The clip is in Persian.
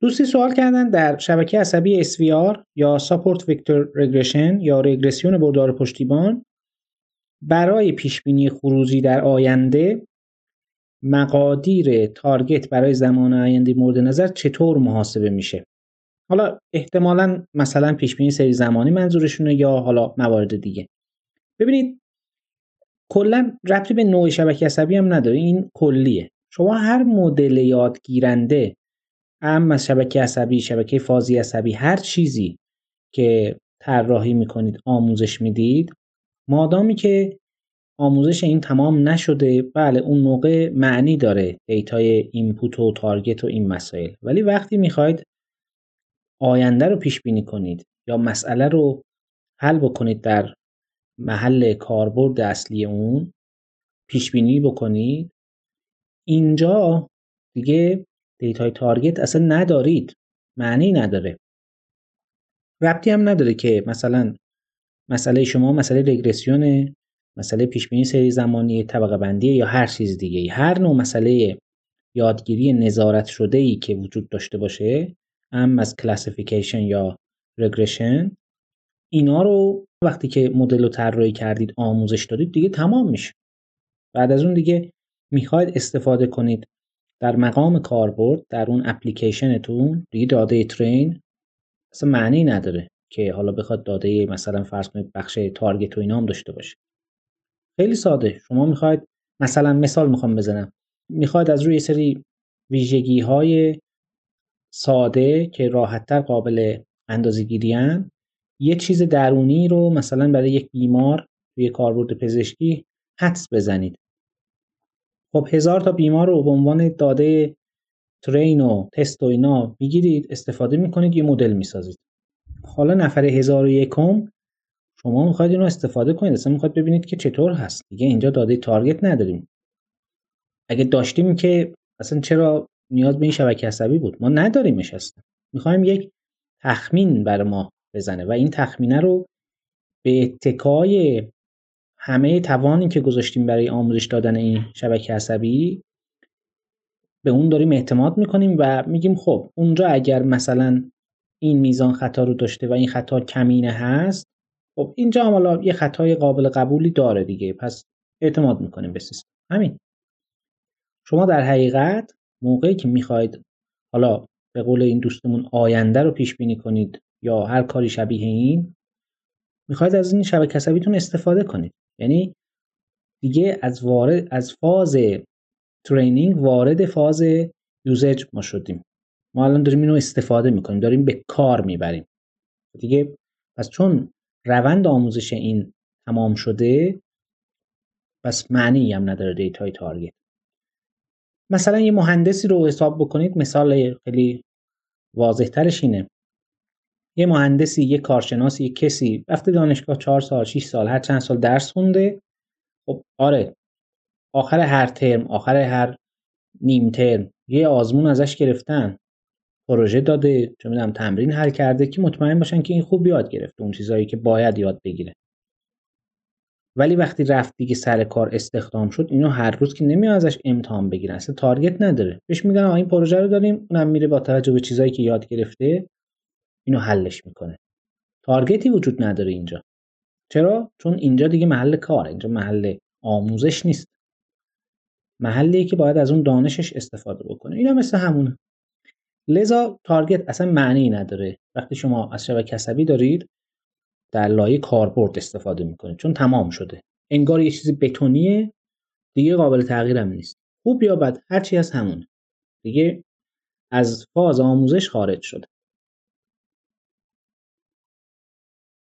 دوستی سوال کردن در شبکه عصبی SVR یا Support Vector Regression یا رگرسیون بردار پشتیبان برای پیشبینی خروجی در آینده مقادیر تارگت برای زمان آینده مورد نظر چطور محاسبه میشه؟ حالا احتمالا مثلا پیشبینی سری زمانی منظورشونه یا حالا موارد دیگه. ببینید کلا ربطی به نوع شبکه عصبی هم نداره این کلیه. شما هر مدل یادگیرنده هم از شبکه عصبی شبکه فازی عصبی هر چیزی که طراحی می‌کنید آموزش می‌دید مادامی که آموزش این تمام نشده بله اون موقع معنی داره data ی input و target و این مسائل. ولی وقتی می‌خواید آینده رو پیش بینی کنید یا مسئله رو حل بکنید در محل کاربرد اصلی اون پیش بینی بکنید اینجا دیگه data ی target اصلا ندارید. معنی نداره. ربطی هم نداره که مثلا مسئله شما مسئله رگرسیون مسئله پیش بینی سری زمانی طبقه بندی یا هر چیز دیگه هر نوع مسئله یادگیری نظارت شده ای که وجود داشته باشه هم از classification یا regression اینا رو وقتی که مدل رو طراحی کردید آموزش دادید دیگه تمام میشه. بعد از اون دیگه می‌خواید استفاده کنید. در مقام کاربرد در اون اپلیکیشنتون دیگه داده ترین اصلا معنی نداره که حالا بخواد داده مثلا فرض کنید بخش تارگت و اینا هم داشته باشه. خیلی ساده. شما می‌خواید مثلا مثال می‌خوام بزنم. می‌خواید از روی سری ویژگی های ساده که راحتتر قابل اندازه گیریان یه چیز درونی رو مثلا برای یک بیمار توی کاربرد پزشکی حدس بزنید. خب هزار تا بیمار رو به عنوان داده ترین و تست و اینا می‌گیرید استفاده می‌کنید یه مدل می‌سازید. حالا نفر هزار و یکم شما می‌خواید اینو استفاده کنید. اصلا می‌خواید ببینید که چطور هست. دیگه اینجا داده تارگت نداریم. اگه داشتیم که اصلا چرا نیاز به این شبکه عصبی بود؟ ما نداریمش اصلا. می‌خوایم یک تخمین بر ما بزنه و این تخمینه رو به اتکای همه توانی که گذاشتیم برای آموزش دادن این شبکه عصبی به اون داریم اعتماد می‌کنیم و میگیم خب اونجا اگر مثلا این میزان خطا رو داشته و این خطا کمینه هست خب اینجا هم حالا یه خطای قابل قبولی داره دیگه. پس اعتماد می‌کنیم به سیستم. همین. شما در حقیقت موقعی که می‌خواید حالا به قول این دوستمون آینده رو پیش بینی کنید یا هر کاری شبیه این می‌خواید از این شبکه عصبیتون استفاده کنید. یعنی دیگه از وارد از فاز ترینینگ وارد فاز یوزج ما شدیم. ما الان داریم اینو استفاده می‌کنیم داریم به کار می‌بریم. دیگه پس چون روند آموزش این تمام شده پس معنی هم نداره data ی target مثلا یه مهندسی رو حساب بکنید مثال خیلی واضح ترش اینه. یه مهندسی یه کارشناسی یه کسی. رفته دانشگاه چهار سال 6 سال هر چند سال درس خونده. خب آره. آخر هر ترم آخر هر نیم ترم. یه آزمون ازش گرفتن. پروژه داده. چه می‌دونم تمرین حل کرده که مطمئن باشن که این خوب یاد گرفته اون چیزهایی که باید یاد بگیره. ولی وقتی رفت دیگه سر کار استخدام شد اینو هر روز که نمیاد ازش امتحان بگیرن. اصلا تارگت نداره. بهش میگن این پروژه رو داریم. اونم میره با توجه به چیزایی که یاد گرفته. اینو حلش می‌کنه. تارگتی وجود نداره اینجا. چرا؟ چون اینجا دیگه محل کار اینجا محل آموزش نیست. محلیه که باید از اون دانشش استفاده بکنه. اینا مثل همونه. لذا تارگت اصلا معنی نداره. وقتی شما از شبکه عصبی دارید در لایه کاربرد استفاده می‌کنید. چون تمام شده. انگار یه چیزی بتونیه دیگه قابل تغییرم نیست. خوب یا بد هرچی از همونه دیگه از فاز آموزش خارج شده.